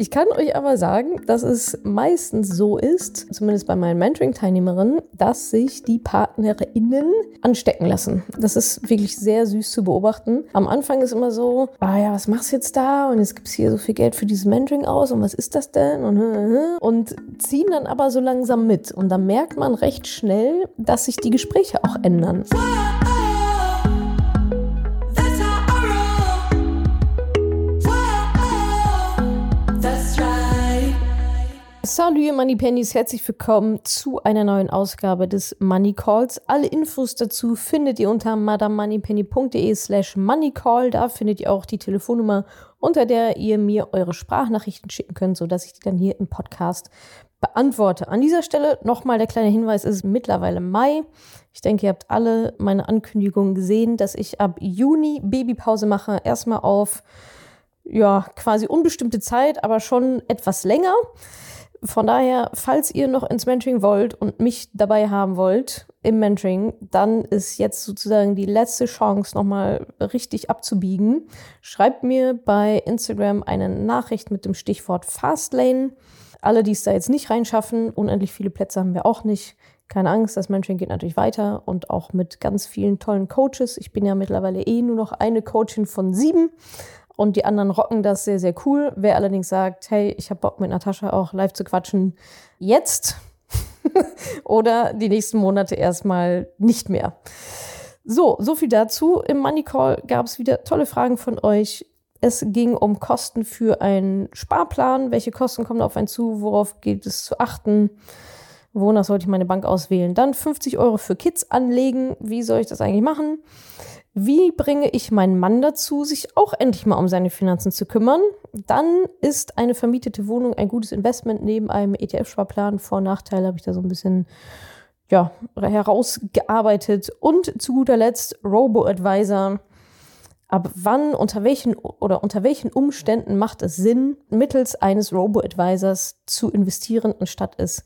Ich kann euch aber sagen, dass es meistens so ist, zumindest bei meinen Mentoring-Teilnehmerinnen, dass sich die PartnerInnen anstecken lassen. Das ist wirklich sehr süß zu beobachten. Am Anfang ist immer so, ah ja, was machst du jetzt da? Und jetzt gibt es hier so viel Geld für dieses Mentoring aus und was ist das denn? Und, und ziehen dann aber so langsam mit. Und dann merkt man recht schnell, dass sich die Gespräche auch ändern. Salut, Money Pennies, herzlich willkommen zu einer neuen Ausgabe des Money Calls. Alle Infos dazu findet ihr unter madamoneypenny.de slash moneycall. Da findet ihr auch die Telefonnummer, unter der ihr mir eure Sprachnachrichten schicken könnt, sodass ich die dann hier im Podcast beantworte. An dieser Stelle nochmal der kleine Hinweis, es ist mittlerweile Mai. Ich denke, ihr habt alle meine Ankündigungen gesehen, dass ich ab Juni Babypause mache. Erstmal auf, ja, quasi unbestimmte Zeit, aber schon etwas länger. Von daher, falls ihr noch ins Mentoring wollt und mich dabei haben wollt im Mentoring, dann ist jetzt sozusagen die letzte Chance, nochmal richtig abzubiegen. Schreibt mir bei Instagram eine Nachricht mit dem Stichwort Fastlane. Alle, die es da jetzt nicht reinschaffen, unendlich viele Plätze haben wir auch nicht. Keine Angst, das Mentoring geht natürlich weiter und auch mit ganz vielen tollen Coaches. Ich bin ja mittlerweile eh nur noch eine Coachin von sieben und die anderen rocken das sehr, sehr cool. Wer allerdings sagt, hey, ich habe Bock mit Natascha auch live zu quatschen, jetzt oder die nächsten Monate erstmal nicht mehr. So, so viel dazu. Im Money Call gab es wieder tolle Fragen von euch. Es ging um Kosten für einen Sparplan. Welche Kosten kommen auf einen zu? Worauf geht es zu achten? Wonach sollte ich meine Bank auswählen? Dann 50 Euro für Kids anlegen. Wie soll ich das eigentlich machen? Wie bringe ich meinen Mann dazu, sich auch endlich mal um seine Finanzen zu kümmern? Dann ist eine vermietete Wohnung ein gutes Investment neben einem ETF-Sparplan. Vor- und Nachteile habe ich da so ein bisschen ja, herausgearbeitet. Und zu guter Letzt Robo-Advisor. Ab wann, unter welchen oder unter welchen Umständen macht es Sinn, mittels eines Robo-Advisors zu investieren, anstatt es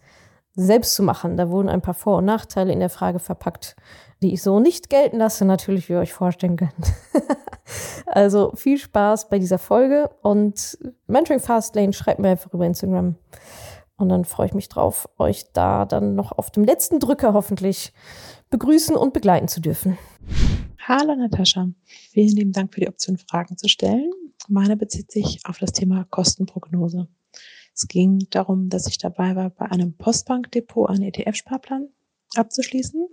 selbst zu machen? Da wurden ein paar Vor- und Nachteile in der Frage verpackt die ich so nicht gelten lasse, natürlich, wie ihr euch vorstellen könnt. also viel Spaß bei dieser Folge und Mentoring Fastlane schreibt mir einfach über Instagram. Und dann freue ich mich drauf, euch da dann noch auf dem letzten Drücker hoffentlich begrüßen und begleiten zu dürfen. Hallo Natascha, vielen lieben Dank für die Option, Fragen zu stellen. Meine bezieht sich auf das Thema Kostenprognose. Es ging darum, dass ich dabei war, bei einem Postbankdepot einen ETF-Sparplan abzuschließen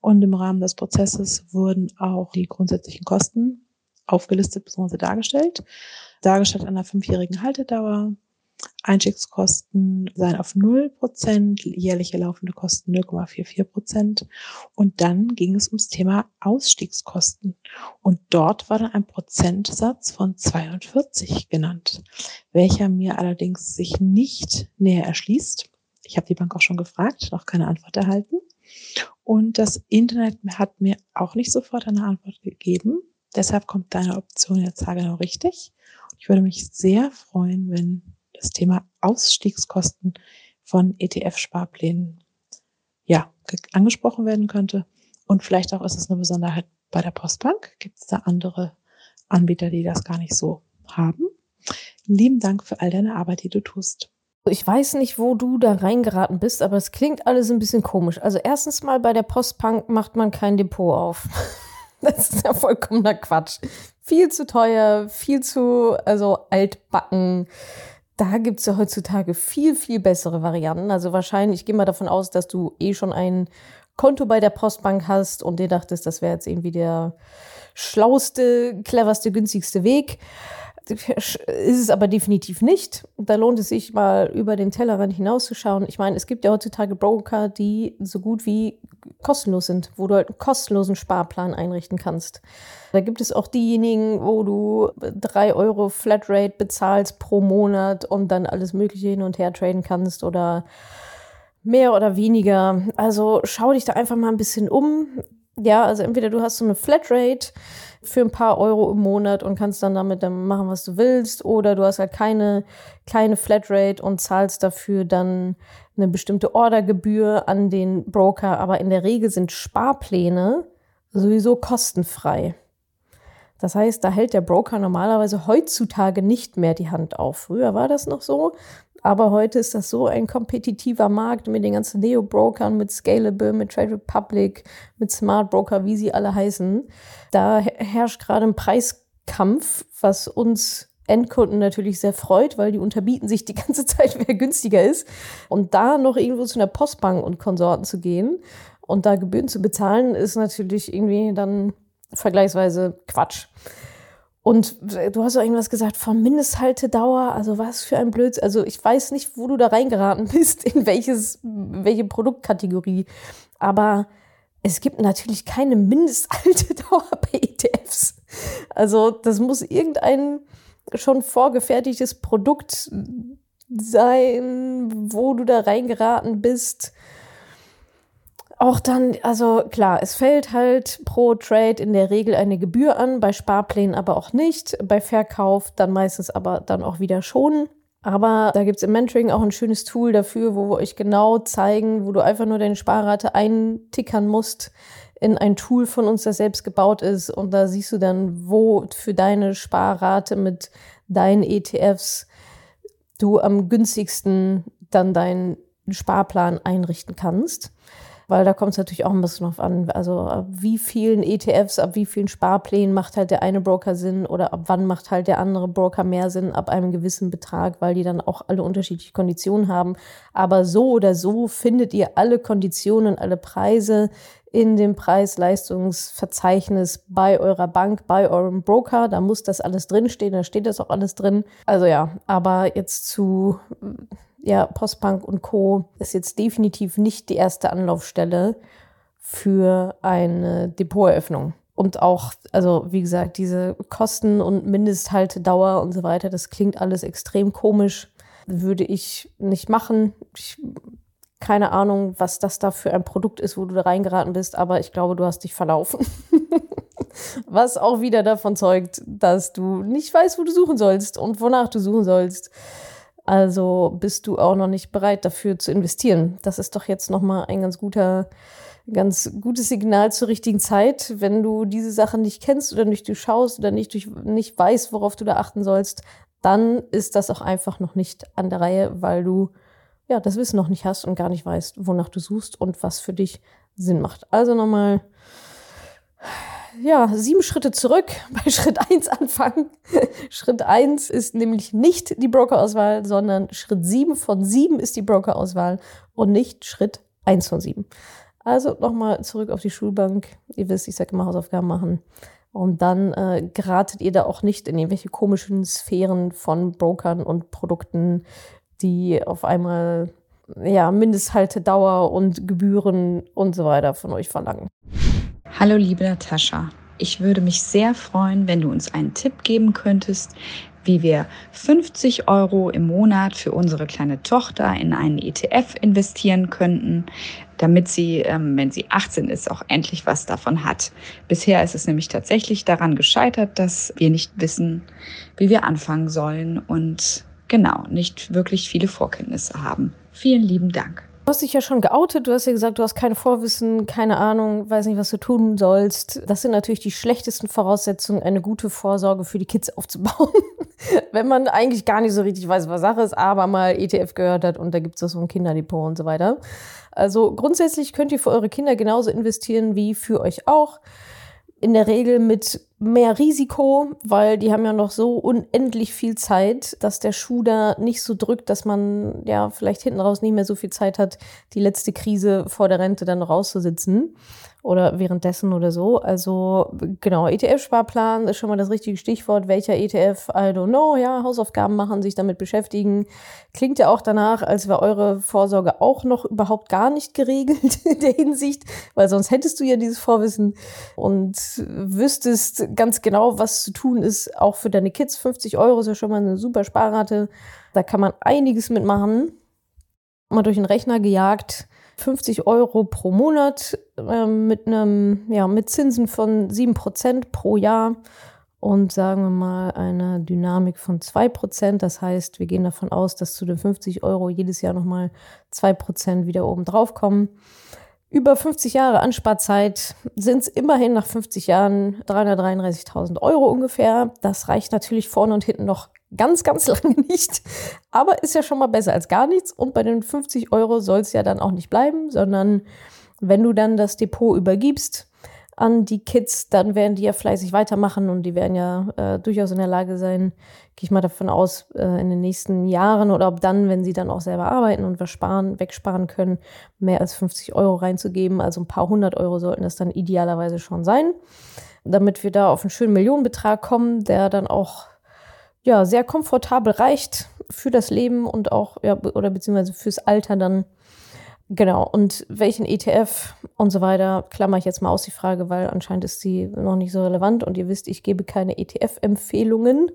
und im Rahmen des Prozesses wurden auch die grundsätzlichen Kosten aufgelistet bzw. dargestellt. Dargestellt an einer fünfjährigen Haltedauer. Einstiegskosten seien auf 0%, jährliche laufende Kosten 0,44%. Und dann ging es ums Thema Ausstiegskosten. Und dort war dann ein Prozentsatz von 42 genannt, welcher mir allerdings sich nicht näher erschließt. Ich habe die Bank auch schon gefragt, noch keine Antwort erhalten. Und das Internet hat mir auch nicht sofort eine Antwort gegeben. Deshalb kommt deine Option jetzt genau richtig. Ich würde mich sehr freuen, wenn das Thema Ausstiegskosten von ETF-Sparplänen ja, angesprochen werden könnte. Und vielleicht auch ist es eine Besonderheit bei der Postbank. Gibt es da andere Anbieter, die das gar nicht so haben? Lieben Dank für all deine Arbeit, die du tust. Ich weiß nicht, wo du da reingeraten bist, aber es klingt alles ein bisschen komisch. Also erstens mal bei der Postbank macht man kein Depot auf. Das ist ja vollkommener Quatsch. Viel zu teuer, viel zu, also altbacken. Da gibt es ja heutzutage viel, viel bessere Varianten. Also wahrscheinlich, ich gehe mal davon aus, dass du eh schon ein Konto bei der Postbank hast und dir dachtest, das wäre jetzt irgendwie der schlauste, cleverste, günstigste Weg ist es aber definitiv nicht. Da lohnt es sich mal über den Tellerrand hinauszuschauen. Ich meine, es gibt ja heutzutage Broker, die so gut wie kostenlos sind, wo du halt einen kostenlosen Sparplan einrichten kannst. Da gibt es auch diejenigen, wo du drei Euro Flatrate bezahlst pro Monat und dann alles Mögliche hin und her traden kannst oder mehr oder weniger. Also schau dich da einfach mal ein bisschen um. Ja, also entweder du hast so eine Flatrate, für ein paar Euro im Monat und kannst dann damit dann machen, was du willst. Oder du hast halt keine kleine Flatrate und zahlst dafür dann eine bestimmte Ordergebühr an den Broker. Aber in der Regel sind Sparpläne sowieso kostenfrei. Das heißt, da hält der Broker normalerweise heutzutage nicht mehr die Hand auf. Früher war das noch so, aber heute ist das so ein kompetitiver Markt mit den ganzen Neo-Brokern, mit Scalable, mit Trade Republic, mit Smart Broker, wie sie alle heißen. Da herrscht gerade ein Preiskampf, was uns Endkunden natürlich sehr freut, weil die unterbieten sich die ganze Zeit, wer günstiger ist. Und da noch irgendwo zu einer Postbank und Konsorten zu gehen und da Gebühren zu bezahlen, ist natürlich irgendwie dann vergleichsweise Quatsch. Und du hast auch irgendwas gesagt von Mindesthaltedauer. Also was für ein Blödsinn. Also ich weiß nicht, wo du da reingeraten bist, in welches, welche Produktkategorie. Aber es gibt natürlich keine Mindesthaltedauer bei ETFs. Also das muss irgendein schon vorgefertigtes Produkt sein, wo du da reingeraten bist auch dann, also klar, es fällt halt pro Trade in der Regel eine Gebühr an, bei Sparplänen aber auch nicht, bei Verkauf dann meistens aber dann auch wieder schon. Aber da gibt es im Mentoring auch ein schönes Tool dafür, wo wir euch genau zeigen, wo du einfach nur deine Sparrate eintickern musst in ein Tool von uns, das selbst gebaut ist. Und da siehst du dann, wo für deine Sparrate mit deinen ETFs du am günstigsten dann deinen Sparplan einrichten kannst weil da kommt es natürlich auch ein bisschen drauf an. Also ab wie vielen ETFs, ab wie vielen Sparplänen macht halt der eine Broker Sinn oder ab wann macht halt der andere Broker mehr Sinn, ab einem gewissen Betrag, weil die dann auch alle unterschiedliche Konditionen haben. Aber so oder so findet ihr alle Konditionen, alle Preise in dem Preis-Leistungsverzeichnis bei eurer Bank, bei eurem Broker. Da muss das alles drinstehen, da steht das auch alles drin. Also ja, aber jetzt zu ja, Postbank und Co. ist jetzt definitiv nicht die erste Anlaufstelle für eine Depoteröffnung. Und auch, also wie gesagt, diese Kosten und Mindesthaltedauer und so weiter, das klingt alles extrem komisch. Würde ich nicht machen. Ich, keine Ahnung, was das da für ein Produkt ist, wo du da reingeraten bist, aber ich glaube, du hast dich verlaufen. was auch wieder davon zeugt, dass du nicht weißt, wo du suchen sollst und wonach du suchen sollst. Also bist du auch noch nicht bereit dafür zu investieren. Das ist doch jetzt nochmal ein ganz guter, ganz gutes Signal zur richtigen Zeit. Wenn du diese Sachen nicht kennst oder nicht durchschaust oder nicht, durch, nicht weißt, worauf du da achten sollst, dann ist das auch einfach noch nicht an der Reihe, weil du ja das Wissen noch nicht hast und gar nicht weißt, wonach du suchst und was für dich Sinn macht. Also nochmal ja, sieben Schritte zurück, bei Schritt eins anfangen. Schritt eins ist nämlich nicht die Brokerauswahl, sondern Schritt sieben von sieben ist die Brokerauswahl und nicht Schritt eins von sieben. Also nochmal zurück auf die Schulbank. Ihr wisst, ich sage immer Hausaufgaben machen. Und dann äh, geratet ihr da auch nicht in irgendwelche komischen Sphären von Brokern und Produkten, die auf einmal ja, Mindesthaltedauer und Gebühren und so weiter von euch verlangen. Hallo liebe Natascha, ich würde mich sehr freuen, wenn du uns einen Tipp geben könntest, wie wir 50 Euro im Monat für unsere kleine Tochter in einen ETF investieren könnten, damit sie, ähm, wenn sie 18 ist, auch endlich was davon hat. Bisher ist es nämlich tatsächlich daran gescheitert, dass wir nicht wissen, wie wir anfangen sollen und genau, nicht wirklich viele Vorkenntnisse haben. Vielen lieben Dank. Du hast dich ja schon geoutet, du hast ja gesagt, du hast kein Vorwissen, keine Ahnung, weiß nicht, was du tun sollst. Das sind natürlich die schlechtesten Voraussetzungen, eine gute Vorsorge für die Kids aufzubauen. Wenn man eigentlich gar nicht so richtig weiß, was Sache ist, aber mal ETF gehört hat und da gibt es so ein Kinderdepot und so weiter. Also grundsätzlich könnt ihr für eure Kinder genauso investieren wie für euch auch in der Regel mit mehr Risiko, weil die haben ja noch so unendlich viel Zeit, dass der Schuh da nicht so drückt, dass man ja vielleicht hinten raus nicht mehr so viel Zeit hat, die letzte Krise vor der Rente dann rauszusitzen oder währenddessen oder so. Also genau, ETF-Sparplan ist schon mal das richtige Stichwort. Welcher ETF? I don't know. Ja, Hausaufgaben machen, sich damit beschäftigen. Klingt ja auch danach, als wäre eure Vorsorge auch noch überhaupt gar nicht geregelt in der Hinsicht, weil sonst hättest du ja dieses Vorwissen und wüsstest ganz genau, was zu tun ist, auch für deine Kids. 50 Euro ist ja schon mal eine super Sparrate. Da kann man einiges mitmachen. Mal durch den Rechner gejagt 50 Euro pro Monat äh, mit einem, ja, mit Zinsen von 7% pro Jahr und sagen wir mal eine Dynamik von 2%. Das heißt, wir gehen davon aus, dass zu den 50 Euro jedes Jahr nochmal 2% wieder oben drauf kommen. über 50 Jahre Ansparzeit sind es immerhin nach 50 Jahren 333.000 Euro ungefähr. Das reicht natürlich vorne und hinten noch ganz, ganz lange nicht. Aber ist ja schon mal besser als gar nichts. Und bei den 50 Euro soll es ja dann auch nicht bleiben, sondern wenn du dann das Depot übergibst, an die Kids, dann werden die ja fleißig weitermachen und die werden ja äh, durchaus in der Lage sein, gehe ich mal davon aus, äh, in den nächsten Jahren oder ob dann, wenn sie dann auch selber arbeiten und was sparen, wegsparen können, mehr als 50 Euro reinzugeben. Also ein paar hundert Euro sollten das dann idealerweise schon sein, damit wir da auf einen schönen Millionenbetrag kommen, der dann auch ja, sehr komfortabel reicht für das Leben und auch, ja, oder beziehungsweise fürs Alter dann Genau, und welchen ETF und so weiter, klammer ich jetzt mal aus die Frage, weil anscheinend ist sie noch nicht so relevant und ihr wisst, ich gebe keine ETF-Empfehlungen,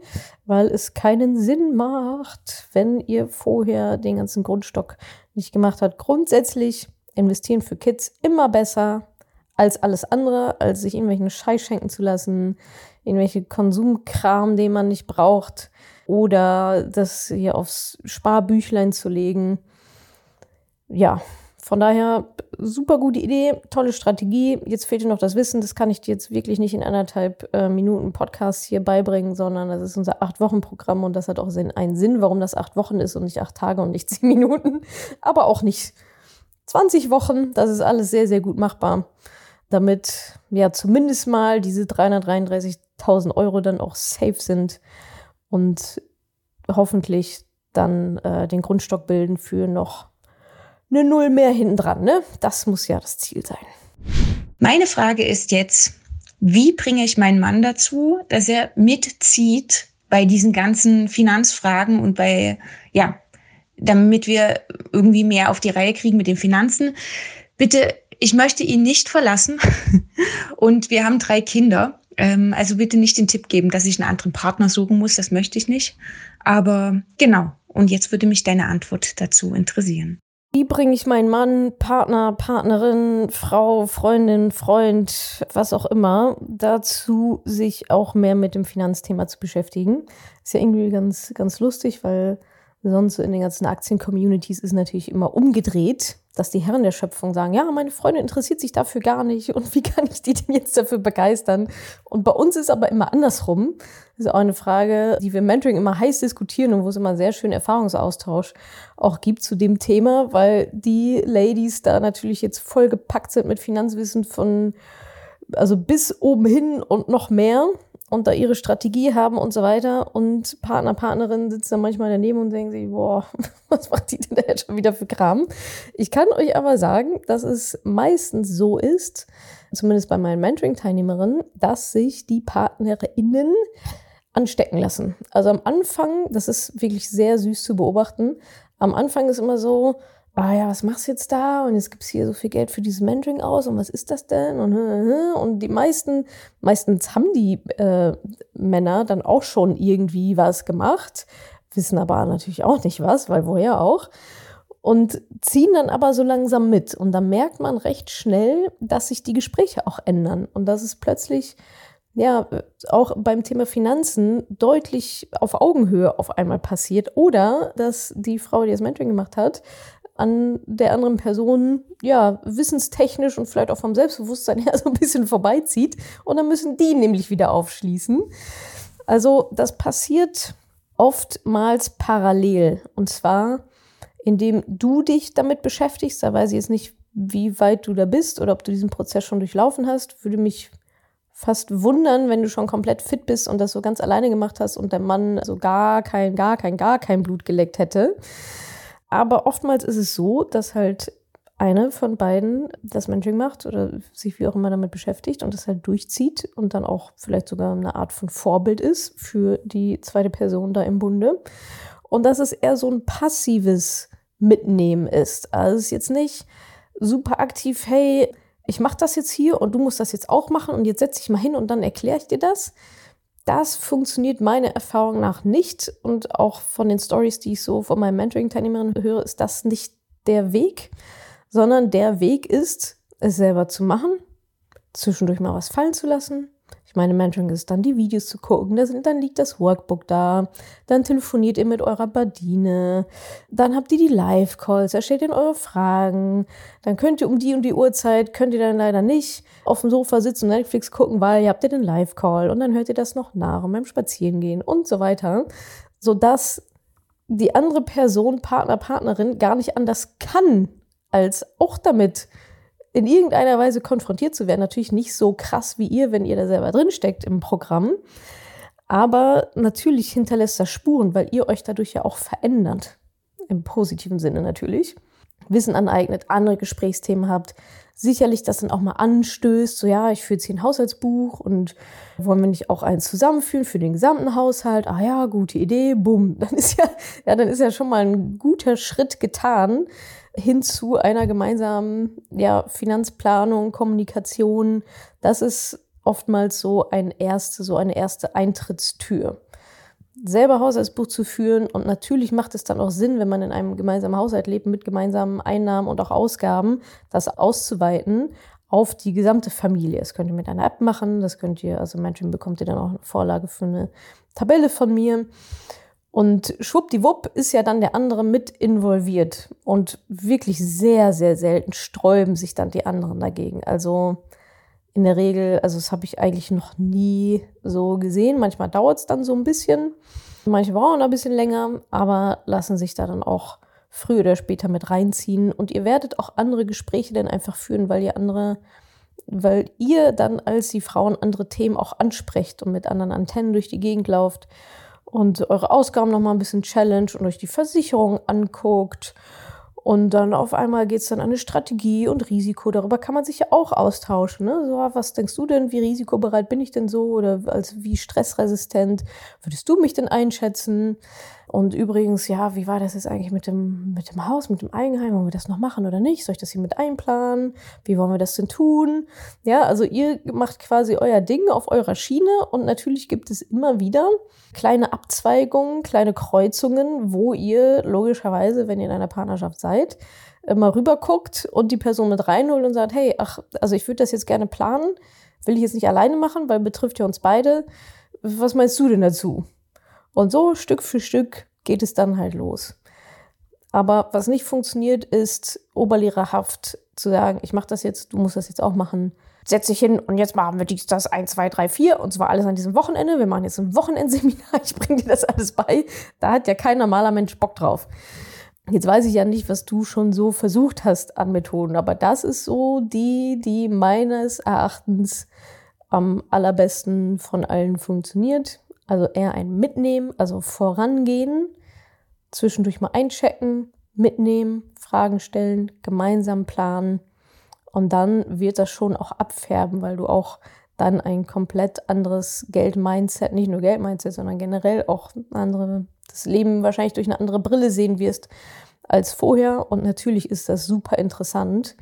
weil es keinen Sinn macht, wenn ihr vorher den ganzen Grundstock nicht gemacht habt. Grundsätzlich investieren für Kids immer besser als alles andere, als sich irgendwelchen Scheiß schenken zu lassen, irgendwelche Konsumkram, den man nicht braucht oder das hier aufs Sparbüchlein zu legen. Ja, von daher, super gute Idee, tolle Strategie. Jetzt fehlt dir noch das Wissen. Das kann ich dir jetzt wirklich nicht in anderthalb äh, Minuten Podcast hier beibringen, sondern das ist unser Acht-Wochen-Programm und das hat auch einen Sinn, warum das acht Wochen ist und nicht acht Tage und nicht zehn Minuten. Aber auch nicht 20 Wochen. Das ist alles sehr, sehr gut machbar, damit ja zumindest mal diese 333.000 Euro dann auch safe sind und hoffentlich dann äh, den Grundstock bilden für noch eine Null mehr hinten dran. Ne? Das muss ja das Ziel sein. Meine Frage ist jetzt, wie bringe ich meinen Mann dazu, dass er mitzieht bei diesen ganzen Finanzfragen und bei, ja, damit wir irgendwie mehr auf die Reihe kriegen mit den Finanzen. Bitte, ich möchte ihn nicht verlassen und wir haben drei Kinder. Ähm, also bitte nicht den Tipp geben, dass ich einen anderen Partner suchen muss, das möchte ich nicht. Aber genau, und jetzt würde mich deine Antwort dazu interessieren. Wie bringe ich meinen Mann, Partner, Partnerin, Frau, Freundin, Freund, was auch immer, dazu, sich auch mehr mit dem Finanzthema zu beschäftigen? Ist ja irgendwie ganz, ganz lustig, weil sonst in den ganzen Aktien-Communities ist natürlich immer umgedreht, dass die Herren der Schöpfung sagen, ja, meine Freundin interessiert sich dafür gar nicht und wie kann ich die denn jetzt dafür begeistern? Und bei uns ist aber immer andersrum. Das ist auch eine Frage, die wir im Mentoring immer heiß diskutieren und wo es immer sehr schön Erfahrungsaustausch auch gibt zu dem Thema, weil die Ladies da natürlich jetzt voll gepackt sind mit Finanzwissen von, also bis oben hin und noch mehr und da ihre Strategie haben und so weiter. Und Partner, Partnerin sitzen dann manchmal daneben und denken sich, boah, was macht die denn da jetzt schon wieder für Kram? Ich kann euch aber sagen, dass es meistens so ist, zumindest bei meinen Mentoring-Teilnehmerinnen, dass sich die PartnerInnen anstecken lassen. Also am Anfang, das ist wirklich sehr süß zu beobachten, am Anfang ist immer so, ah ja, was machst du jetzt da? Und jetzt gibt's hier so viel Geld für dieses Mentoring aus und was ist das denn? Und, und die meisten, meistens haben die äh, Männer dann auch schon irgendwie was gemacht, wissen aber natürlich auch nicht was, weil woher auch. Und ziehen dann aber so langsam mit. Und dann merkt man recht schnell, dass sich die Gespräche auch ändern und dass es plötzlich ja, auch beim Thema Finanzen deutlich auf Augenhöhe auf einmal passiert oder dass die Frau, die das Mentoring gemacht hat, an der anderen Person, ja, wissenstechnisch und vielleicht auch vom Selbstbewusstsein her so ein bisschen vorbeizieht. Und dann müssen die nämlich wieder aufschließen. Also das passiert oftmals parallel. Und zwar, indem du dich damit beschäftigst. Da weiß ich jetzt nicht, wie weit du da bist oder ob du diesen Prozess schon durchlaufen hast. Würde mich fast wundern, wenn du schon komplett fit bist und das so ganz alleine gemacht hast und der Mann so gar kein, gar kein, gar kein Blut geleckt hätte. Aber oftmals ist es so, dass halt eine von beiden das Mentoring macht oder sich wie auch immer damit beschäftigt und das halt durchzieht und dann auch vielleicht sogar eine Art von Vorbild ist für die zweite Person da im Bunde. Und dass es eher so ein passives Mitnehmen ist. Also es ist jetzt nicht super aktiv, hey, ich mache das jetzt hier und du musst das jetzt auch machen und jetzt setze ich mal hin und dann erkläre ich dir das, das funktioniert meiner Erfahrung nach nicht. Und auch von den Stories, die ich so von meinen Mentoring-Teilnehmerinnen höre, ist das nicht der Weg, sondern der Weg ist, es selber zu machen, zwischendurch mal was fallen zu lassen, Ich meine, Mentoring ist dann die Videos zu gucken, sind, dann liegt das Workbook da, dann telefoniert ihr mit eurer Badine, dann habt ihr die Live-Calls, da stellt ihr eure Fragen, dann könnt ihr um die und die Uhrzeit, könnt ihr dann leider nicht auf dem Sofa sitzen und Netflix gucken, weil ihr habt ja den Live-Call und dann hört ihr das noch nach und beim Spazierengehen und so weiter, sodass die andere Person, Partner, Partnerin gar nicht anders kann, als auch damit in irgendeiner Weise konfrontiert zu werden. Natürlich nicht so krass wie ihr, wenn ihr da selber drinsteckt im Programm. Aber natürlich hinterlässt das Spuren, weil ihr euch dadurch ja auch verändert. Im positiven Sinne natürlich. Wissen aneignet, andere Gesprächsthemen habt. Sicherlich das dann auch mal anstößt. So, ja, ich führe jetzt hier ein Haushaltsbuch und wollen wir nicht auch eins zusammenführen für den gesamten Haushalt? Ah ja, gute Idee. Bumm. Dann ist ja, ja, dann ist ja schon mal ein guter Schritt getan hin zu einer gemeinsamen ja, Finanzplanung, Kommunikation. Das ist oftmals so ein erste, so eine erste Eintrittstür. Selber Haushaltsbuch zu führen und natürlich macht es dann auch Sinn, wenn man in einem gemeinsamen Haushalt lebt mit gemeinsamen Einnahmen und auch Ausgaben, das auszuweiten auf die gesamte Familie. Das könnt ihr mit einer App machen, das könnt ihr, also manchmal bekommt ihr dann auch eine Vorlage für eine Tabelle von mir. Und schwuppdiwupp ist ja dann der andere mit involviert. Und wirklich sehr, sehr selten sträuben sich dann die anderen dagegen. Also in der Regel, also das habe ich eigentlich noch nie so gesehen. Manchmal dauert es dann so ein bisschen. Manche brauchen ein bisschen länger, aber lassen sich da dann auch früher oder später mit reinziehen. Und ihr werdet auch andere Gespräche dann einfach führen, weil ihr andere, weil ihr dann als die Frauen andere Themen auch ansprecht und mit anderen Antennen durch die Gegend lauft und eure Ausgaben noch mal ein bisschen challenge und euch die Versicherung anguckt. Und dann auf einmal geht es dann an eine Strategie und Risiko. Darüber kann man sich ja auch austauschen. Ne? So, was denkst du denn? Wie risikobereit bin ich denn so? Oder als wie stressresistent würdest du mich denn einschätzen? Und übrigens, ja, wie war das jetzt eigentlich mit dem, mit dem Haus, mit dem Eigenheim? Wollen wir das noch machen oder nicht? Soll ich das hier mit einplanen? Wie wollen wir das denn tun? Ja, also ihr macht quasi euer Ding auf eurer Schiene und natürlich gibt es immer wieder kleine Abzweigungen, kleine Kreuzungen, wo ihr logischerweise, wenn ihr in einer Partnerschaft seid, mal rüber guckt und die Person mit reinholt und sagt, hey, ach, also ich würde das jetzt gerne planen, will ich jetzt nicht alleine machen, weil betrifft ja uns beide. Was meinst du denn dazu? Und so Stück für Stück geht es dann halt los. Aber was nicht funktioniert, ist oberlehrerhaft zu sagen, ich mache das jetzt, du musst das jetzt auch machen. Setz dich hin und jetzt machen wir dies, das, 1, 2, 3, 4 und zwar alles an diesem Wochenende. Wir machen jetzt ein Wochenendseminar, ich bringe dir das alles bei. Da hat ja kein normaler Mensch Bock drauf. Jetzt weiß ich ja nicht, was du schon so versucht hast an Methoden, aber das ist so die, die meines Erachtens am allerbesten von allen funktioniert. Also eher ein Mitnehmen, also vorangehen, zwischendurch mal einchecken, mitnehmen, Fragen stellen, gemeinsam planen. Und dann wird das schon auch abfärben, weil du auch dann ein komplett anderes Geld-Mindset, nicht nur Geld-Mindset, sondern generell auch andere, das Leben wahrscheinlich durch eine andere Brille sehen wirst als vorher. Und natürlich ist das super interessant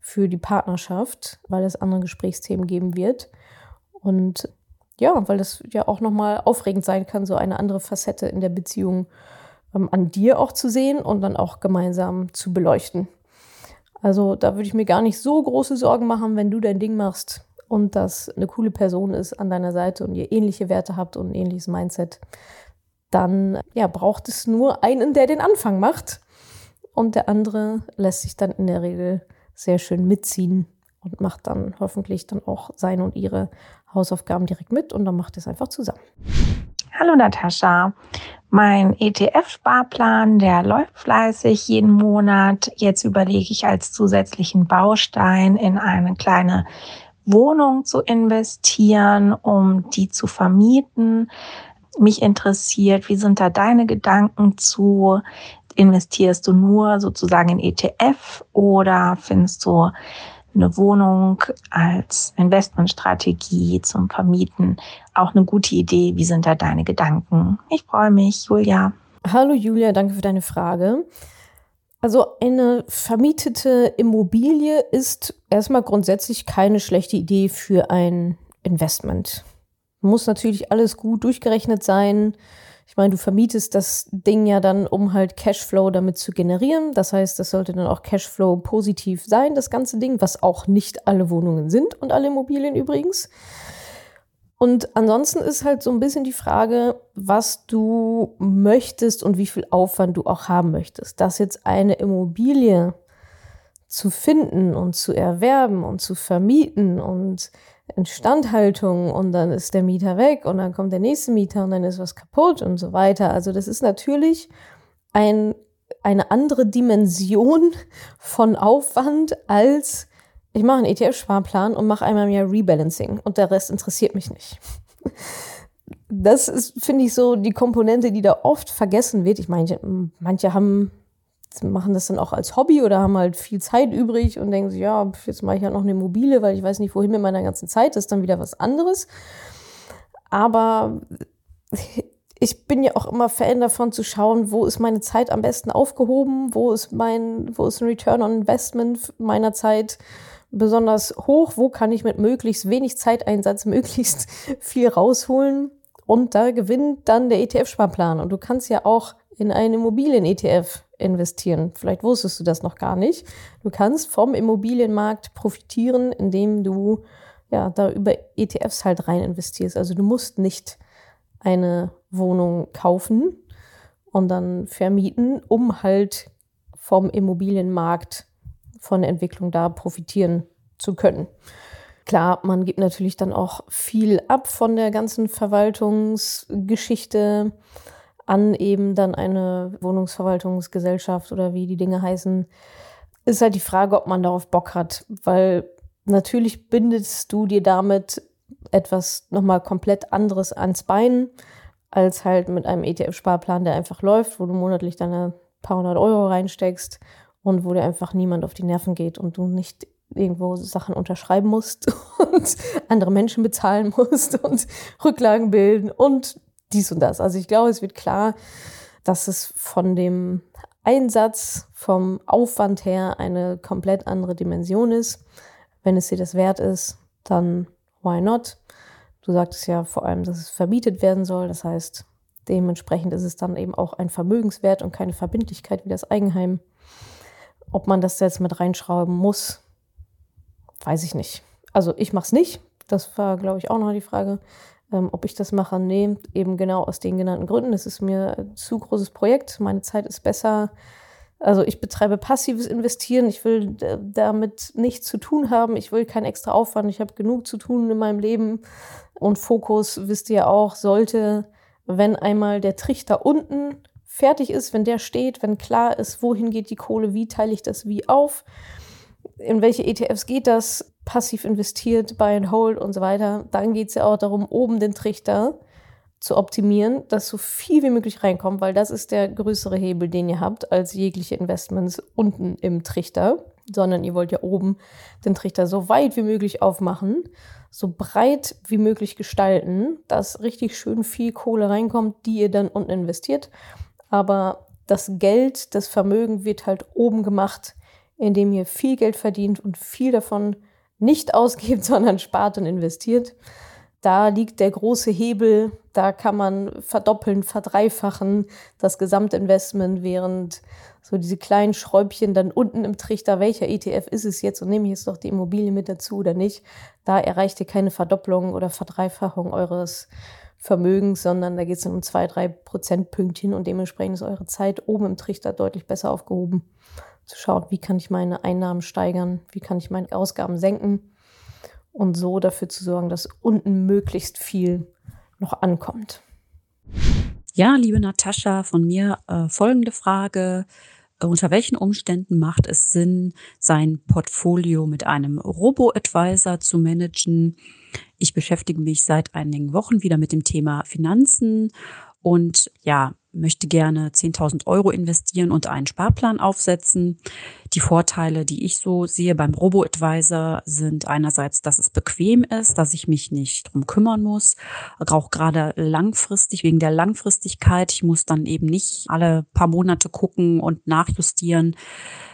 für die Partnerschaft, weil es andere Gesprächsthemen geben wird. Und ja, weil das ja auch nochmal aufregend sein kann, so eine andere Facette in der Beziehung ähm, an dir auch zu sehen und dann auch gemeinsam zu beleuchten. Also da würde ich mir gar nicht so große Sorgen machen, wenn du dein Ding machst und das eine coole Person ist an deiner Seite und ihr ähnliche Werte habt und ein ähnliches Mindset. Dann ja, braucht es nur einen, der den Anfang macht. Und der andere lässt sich dann in der Regel sehr schön mitziehen und macht dann hoffentlich dann auch seine und ihre Hausaufgaben direkt mit und dann macht es einfach zusammen. Hallo Natascha. Mein ETF-Sparplan, der läuft fleißig jeden Monat. Jetzt überlege ich als zusätzlichen Baustein in eine kleine Wohnung zu investieren, um die zu vermieten. Mich interessiert, wie sind da deine Gedanken zu? Investierst du nur sozusagen in ETF oder findest du eine Wohnung als Investmentstrategie zum Vermieten auch eine gute Idee. Wie sind da deine Gedanken? Ich freue mich, Julia. Hallo Julia, danke für deine Frage. Also eine vermietete Immobilie ist erstmal grundsätzlich keine schlechte Idee für ein Investment. Muss natürlich alles gut durchgerechnet sein. Ich meine, du vermietest das Ding ja dann, um halt Cashflow damit zu generieren. Das heißt, das sollte dann auch Cashflow positiv sein, das ganze Ding, was auch nicht alle Wohnungen sind und alle Immobilien übrigens. Und ansonsten ist halt so ein bisschen die Frage, was du möchtest und wie viel Aufwand du auch haben möchtest. Dass jetzt eine Immobilie zu finden und zu erwerben und zu vermieten und Instandhaltung und dann ist der Mieter weg und dann kommt der nächste Mieter und dann ist was kaputt und so weiter. Also das ist natürlich ein, eine andere Dimension von Aufwand als ich mache einen ETF-Sparplan und mache einmal im Jahr Rebalancing und der Rest interessiert mich nicht. Das ist, finde ich, so die Komponente, die da oft vergessen wird. Ich meine, manche haben, machen das dann auch als Hobby oder haben halt viel Zeit übrig und denken sich, ja, jetzt mache ich halt noch eine Immobilie, weil ich weiß nicht, wohin mit meiner ganzen Zeit. Das ist dann wieder was anderes. Aber ich bin ja auch immer Fan davon zu schauen, wo ist meine Zeit am besten aufgehoben, wo ist mein, wo ist ein Return on Investment meiner Zeit besonders hoch, wo kann ich mit möglichst wenig Zeiteinsatz möglichst viel rausholen. Und da gewinnt dann der ETF-Sparplan. Und du kannst ja auch in einen Immobilien-ETF investieren. Vielleicht wusstest du das noch gar nicht. Du kannst vom Immobilienmarkt profitieren, indem du ja da über ETFs halt rein investierst. Also du musst nicht eine Wohnung kaufen und dann vermieten, um halt vom Immobilienmarkt von der Entwicklung da profitieren zu können. Klar, man gibt natürlich dann auch viel ab von der ganzen Verwaltungsgeschichte an eben dann eine Wohnungsverwaltungsgesellschaft oder wie die Dinge heißen. Ist halt die Frage, ob man darauf Bock hat, weil natürlich bindest du dir damit etwas nochmal komplett anderes ans Bein, als halt mit einem ETF-Sparplan, der einfach läuft, wo du monatlich deine paar hundert Euro reinsteckst und wo dir einfach niemand auf die Nerven geht und du nicht irgendwo Sachen unterschreiben musst und andere Menschen bezahlen musst und Rücklagen bilden und dies und das. Also ich glaube, es wird klar, dass es von dem Einsatz, vom Aufwand her eine komplett andere Dimension ist. Wenn es dir das wert ist, dann why not? Du sagtest ja vor allem, dass es verbietet werden soll. Das heißt, dementsprechend ist es dann eben auch ein Vermögenswert und keine Verbindlichkeit wie das Eigenheim. Ob man das jetzt mit reinschrauben muss, weiß ich nicht. Also ich mache es nicht. Das war, glaube ich, auch noch die Frage, ähm, ob ich das mache. Nee, eben genau aus den genannten Gründen. Es ist mir ein zu großes Projekt. Meine Zeit ist besser. Also ich betreibe passives Investieren. Ich will damit nichts zu tun haben. Ich will keinen extra Aufwand. Ich habe genug zu tun in meinem Leben. Und Fokus, wisst ihr auch, sollte, wenn einmal der Trichter unten fertig ist, wenn der steht, wenn klar ist, wohin geht die Kohle, wie teile ich das wie auf, in welche ETFs geht das, passiv investiert, Buy and Hold und so weiter, dann geht es ja auch darum, oben den Trichter zu optimieren, dass so viel wie möglich reinkommt, weil das ist der größere Hebel, den ihr habt, als jegliche Investments unten im Trichter, sondern ihr wollt ja oben den Trichter so weit wie möglich aufmachen, so breit wie möglich gestalten, dass richtig schön viel Kohle reinkommt, die ihr dann unten investiert. Aber das Geld, das Vermögen wird halt oben gemacht, indem ihr viel Geld verdient und viel davon nicht ausgibt, sondern spart und investiert. Da liegt der große Hebel, da kann man verdoppeln, verdreifachen das Gesamtinvestment, während so diese kleinen Schräubchen dann unten im Trichter, welcher ETF ist es jetzt und nehme ich jetzt doch die Immobilie mit dazu oder nicht, da erreicht ihr keine Verdopplung oder Verdreifachung eures Vermögens, sondern da geht es um zwei, drei Prozentpünktchen und dementsprechend ist eure Zeit oben im Trichter deutlich besser aufgehoben. Zu schauen, wie kann ich meine Einnahmen steigern, wie kann ich meine Ausgaben senken und so dafür zu sorgen, dass unten möglichst viel noch ankommt. Ja, liebe Natascha, von mir äh, folgende Frage. Unter welchen Umständen macht es Sinn, sein Portfolio mit einem Robo-Advisor zu managen? Ich beschäftige mich seit einigen Wochen wieder mit dem Thema Finanzen und ja, möchte gerne 10.000 Euro investieren und einen Sparplan aufsetzen. Die Vorteile, die ich so sehe beim Robo-Advisor sind einerseits, dass es bequem ist, dass ich mich nicht drum kümmern muss, auch gerade langfristig, wegen der Langfristigkeit. Ich muss dann eben nicht alle paar Monate gucken und nachjustieren.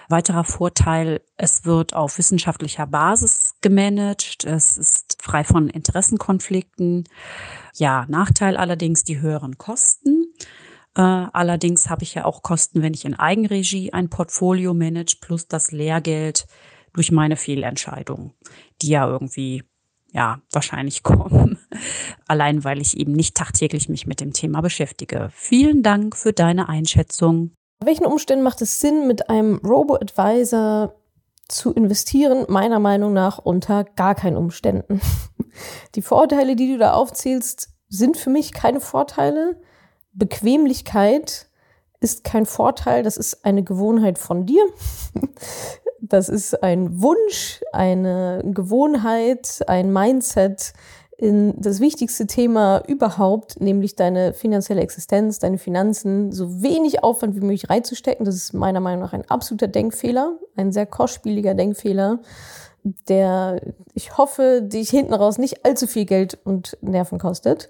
Weiterer Vorteil, es wird auf wissenschaftlicher Basis gemanagt. Es ist frei von Interessenkonflikten. Ja, Nachteil allerdings die höheren Kosten. Äh, allerdings habe ich ja auch Kosten, wenn ich in Eigenregie ein Portfolio manage, plus das Lehrgeld durch meine Fehlentscheidung, die ja irgendwie ja, wahrscheinlich kommen. Allein weil ich eben nicht tagtäglich mich mit dem Thema beschäftige. Vielen Dank für deine Einschätzung. In welchen Umständen macht es Sinn, mit einem Robo-Advisor zu investieren? Meiner Meinung nach unter gar keinen Umständen. Die Vorteile, die du da aufzählst, sind für mich keine Vorteile. Bequemlichkeit ist kein Vorteil, das ist eine Gewohnheit von dir. Das ist ein Wunsch, eine Gewohnheit, ein Mindset in das wichtigste Thema überhaupt, nämlich deine finanzielle Existenz, deine Finanzen, so wenig Aufwand wie möglich reinzustecken. Das ist meiner Meinung nach ein absoluter Denkfehler, ein sehr kostspieliger Denkfehler, der, ich hoffe, dich hinten raus nicht allzu viel Geld und Nerven kostet.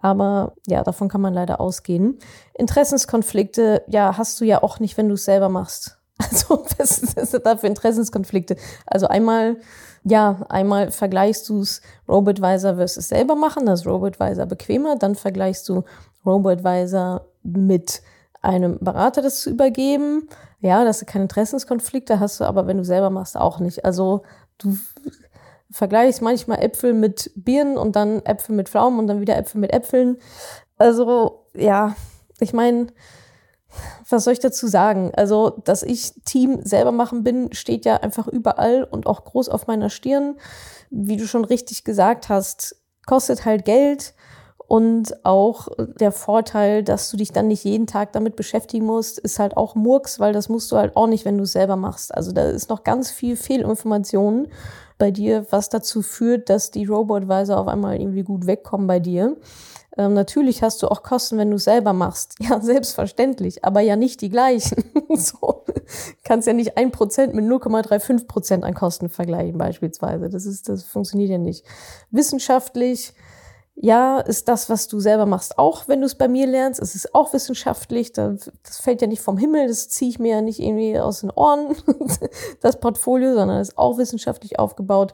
Aber ja, davon kann man leider ausgehen. Interessenskonflikte, ja, hast du ja auch nicht, wenn du es selber machst. Also, was ist da für Interessenskonflikte? Also einmal, ja, einmal vergleichst du es RoboAdvisor versus selber machen, das ist RoboAdvisor bequemer, dann vergleichst du RoboAdvisor mit einem Berater das zu übergeben. Ja, das sind keine Interessenskonflikte, hast du aber, wenn du selber machst, auch nicht. Also du vergleichst manchmal Äpfel mit Birnen und dann Äpfel mit Pflaumen und dann wieder Äpfel mit Äpfeln. Also, ja, ich meine, was soll ich dazu sagen? Also, dass ich Team selber machen bin, steht ja einfach überall und auch groß auf meiner Stirn. Wie du schon richtig gesagt hast, kostet halt Geld. Und auch der Vorteil, dass du dich dann nicht jeden Tag damit beschäftigen musst, ist halt auch Murks, weil das musst du halt auch nicht, wenn du es selber machst. Also da ist noch ganz viel Fehlinformation bei dir, was dazu führt, dass die Robo-Advisor auf einmal irgendwie gut wegkommen bei dir. Ähm, natürlich hast du auch Kosten, wenn du es selber machst. Ja, selbstverständlich, aber ja nicht die gleichen. so. Kannst ja nicht ein Prozent mit 0,35 Prozent an Kosten vergleichen, beispielsweise. Das ist, das funktioniert ja nicht. Wissenschaftlich, ja, ist das, was du selber machst, auch wenn du es bei mir lernst. Es ist auch wissenschaftlich. Das fällt ja nicht vom Himmel. Das ziehe ich mir ja nicht irgendwie aus den Ohren, das Portfolio, sondern ist auch wissenschaftlich aufgebaut.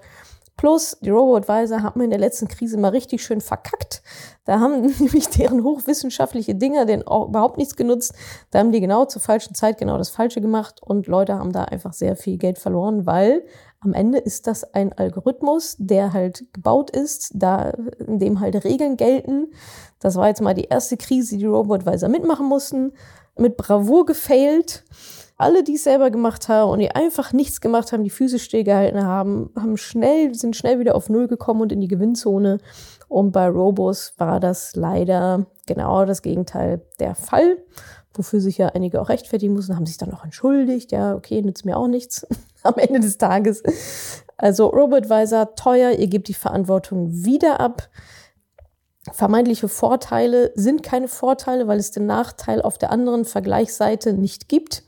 Plus, die Robo-Advisor haben in der letzten Krise mal richtig schön verkackt. Da haben nämlich deren hochwissenschaftliche Dinger den auch überhaupt nichts genutzt. Da haben die genau zur falschen Zeit genau das Falsche gemacht und Leute haben da einfach sehr viel Geld verloren, weil am Ende ist das ein Algorithmus, der halt gebaut ist, da, in dem halt Regeln gelten. Das war jetzt mal die erste Krise, die die Robo-Advisor mitmachen mussten. Mit Bravour gefailt alle, die es selber gemacht haben und die einfach nichts gemacht haben, die Füße stillgehalten haben, haben schnell, sind schnell wieder auf Null gekommen und in die Gewinnzone. Und bei Robos war das leider genau das Gegenteil der Fall, wofür sich ja einige auch rechtfertigen mussten, haben sich dann auch entschuldigt. Ja, okay, nützt mir auch nichts am Ende des Tages. Also RoboAdvisor, teuer, ihr gebt die Verantwortung wieder ab. Vermeintliche Vorteile sind keine Vorteile, weil es den Nachteil auf der anderen Vergleichsseite nicht gibt.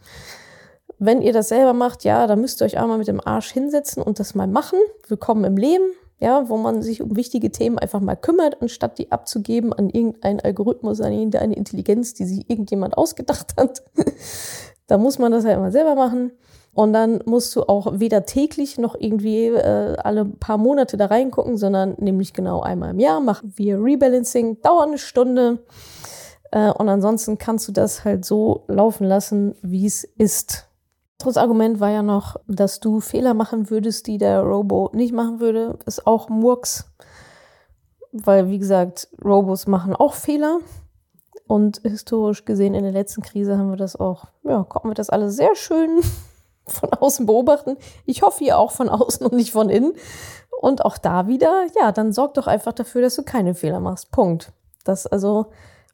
Wenn ihr das selber macht, ja, dann müsst ihr euch einmal mit dem Arsch hinsetzen und das mal machen. Willkommen im Leben, ja, wo man sich um wichtige Themen einfach mal kümmert, anstatt die abzugeben an irgendeinen Algorithmus, an irgendeine Intelligenz, die sich irgendjemand ausgedacht hat. da muss man das ja immer selber machen. Und dann musst du auch weder täglich noch irgendwie äh, alle paar Monate da reingucken, sondern nämlich genau einmal im Jahr machen wir Rebalancing, dauert eine Stunde. Äh, und ansonsten kannst du das halt so laufen lassen, wie es ist. Das Argument war ja noch, dass du Fehler machen würdest, die der Robo nicht machen würde. Ist auch Murks. Weil, wie gesagt, Robos machen auch Fehler. Und historisch gesehen in der letzten Krise haben wir das auch, ja, konnten wir das alles sehr schön von außen beobachten. Ich hoffe, ihr auch von außen und nicht von innen. Und auch da wieder, ja, dann sorg doch einfach dafür, dass du keine Fehler machst. Punkt. Das also,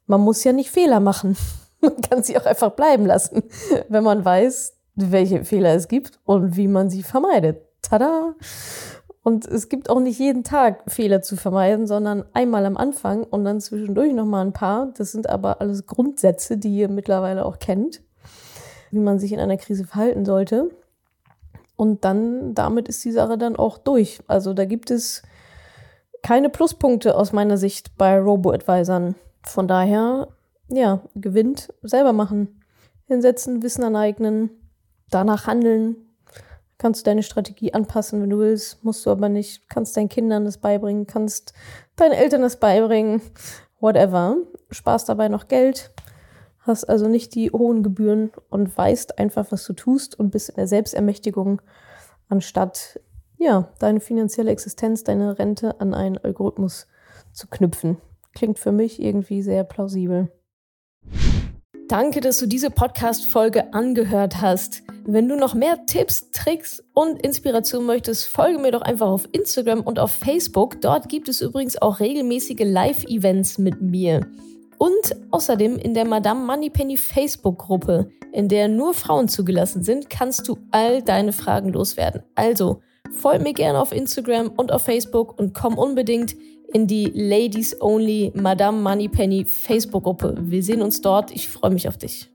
man muss ja nicht Fehler machen. Man kann sie auch einfach bleiben lassen, wenn man weiß, welche Fehler es gibt und wie man sie vermeidet. Tada! Und es gibt auch nicht jeden Tag Fehler zu vermeiden, sondern einmal am Anfang und dann zwischendurch nochmal ein paar. Das sind aber alles Grundsätze, die ihr mittlerweile auch kennt wie man sich in einer Krise verhalten sollte. Und dann, damit ist die Sache dann auch durch. Also da gibt es keine Pluspunkte aus meiner Sicht bei Robo-Advisern. Von daher, ja, gewinnt, selber machen. Hinsetzen, Wissen aneignen, danach handeln. Kannst du deine Strategie anpassen, wenn du willst, musst du aber nicht. Kannst deinen Kindern das beibringen, kannst deinen Eltern das beibringen, whatever. Spaß dabei noch Geld hast also nicht die hohen Gebühren und weißt einfach, was du tust und bist in der Selbstermächtigung, anstatt ja, deine finanzielle Existenz, deine Rente an einen Algorithmus zu knüpfen. Klingt für mich irgendwie sehr plausibel. Danke, dass du diese Podcast-Folge angehört hast. Wenn du noch mehr Tipps, Tricks und Inspiration möchtest, folge mir doch einfach auf Instagram und auf Facebook. Dort gibt es übrigens auch regelmäßige Live-Events mit mir. Und außerdem in der Madame Moneypenny Facebook-Gruppe, in der nur Frauen zugelassen sind, kannst du all deine Fragen loswerden. Also, folg mir gerne auf Instagram und auf Facebook und komm unbedingt in die Ladies Only Madame Moneypenny Facebook-Gruppe. Wir sehen uns dort. Ich freue mich auf dich.